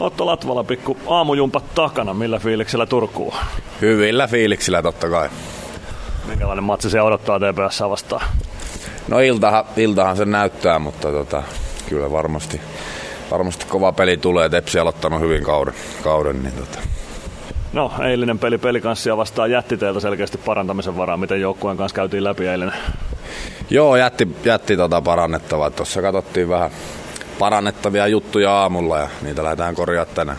Otto Latvala pikku aamujumpat takana, millä fiiliksellä Turkuun? Hyvillä fiiliksillä totta kai. Minkälainen matsi se odottaa TPS vastaan? No iltahan, iltahan se näyttää, mutta tota, kyllä varmasti, varmasti kova peli tulee. Tepsi aloittanut hyvin kauden, kauden niin tota. No, eilinen peli pelikanssia vastaan jätti teiltä selkeästi parantamisen varaa. Miten joukkueen kanssa käytiin läpi eilinen? Joo, jätti, jätti tota parannettavaa. Tuossa katsottiin vähän parannettavia juttuja aamulla ja niitä lähdetään korjaamaan tänään.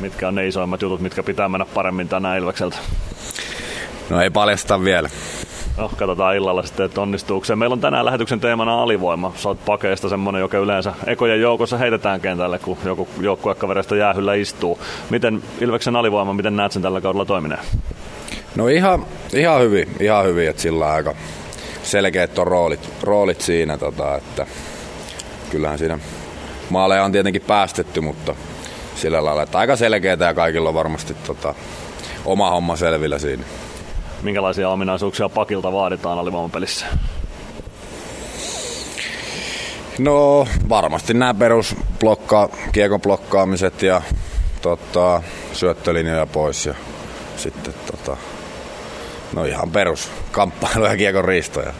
Mitkä on ne isoimmat jutut, mitkä pitää mennä paremmin tänään Ilvekseltä? No ei paljasta vielä. No, katsotaan illalla sitten, että onnistuuko se. Meillä on tänään lähetyksen teemana alivoima. Sä oot pakeista semmonen, joka yleensä ekojen joukossa heitetään kentälle, kun joku joukkuekavereista jäähyllä istuu. Miten Ilveksen alivoima, miten näet sen tällä kaudella toimineen? No ihan, ihan hyvin, ihan hyvin, että sillä on aika selkeät on roolit, roolit siinä, tota, että kyllähän siinä maaleja on tietenkin päästetty, mutta sillä lailla, että aika selkeää ja kaikilla on varmasti tota, oma homma selvillä siinä. Minkälaisia ominaisuuksia pakilta vaaditaan alivoimapelissä? No varmasti nämä perusblokka, kiekon blokkaamiset ja tota, syöttölinjoja pois ja sitten tota, no ihan perus kamppailu ja kiekon riistoja.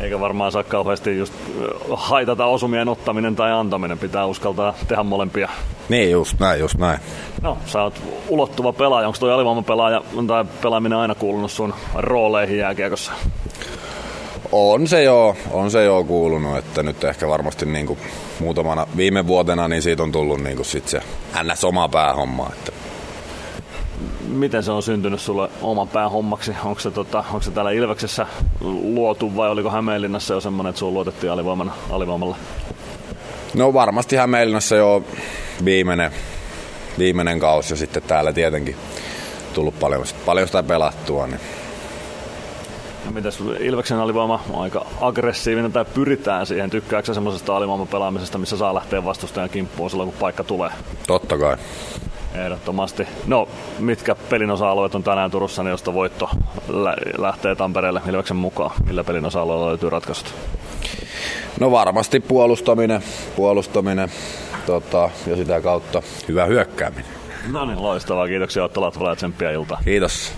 Eikä varmaan saa kauheasti just haitata osumien ottaminen tai antaminen. Pitää uskaltaa tehdä molempia. Niin, just näin, just näin. No, sä oot ulottuva pelaaja. Onko toi alivoimapelaaja tai pelaaminen aina kuulunut sun rooleihin jääkiekossa? On se joo, on se joo kuulunut, että nyt ehkä varmasti niin kuin muutamana viime vuotena niin siitä on tullut niin kuin sit se ns. oma päähomma. Että miten se on syntynyt sulle oman pään hommaksi? Onko se, tota, onko se täällä Ilveksessä luotu vai oliko Hämeenlinnassa jo semmoinen, että sun luotettiin alivoimana, alivoimalla? No varmasti Hämeenlinnassa jo viimeinen, viimeinen kausi ja sitten täällä tietenkin tullut paljon, paljon sitä pelattua. Niin. No mitäs Ilveksen alivoima on aika aggressiivinen tai pyritään siihen? Tykkääkö semmoisesta alivoimapelaamisesta, missä saa lähteä vastustajan kimppuun silloin, kun paikka tulee? Totta kai. Ehdottomasti. No, mitkä pelin osa-alueet on tänään Turussa, niin josta voitto lä- lähtee Tampereelle Ilveksen mukaan? Millä pelin osa-alueella löytyy ratkaisut? No varmasti puolustaminen, puolustaminen tota, ja sitä kautta hyvä hyökkääminen. No niin, loistavaa. Kiitoksia Otto Latvala ja tsemppiä iltaa. Kiitos.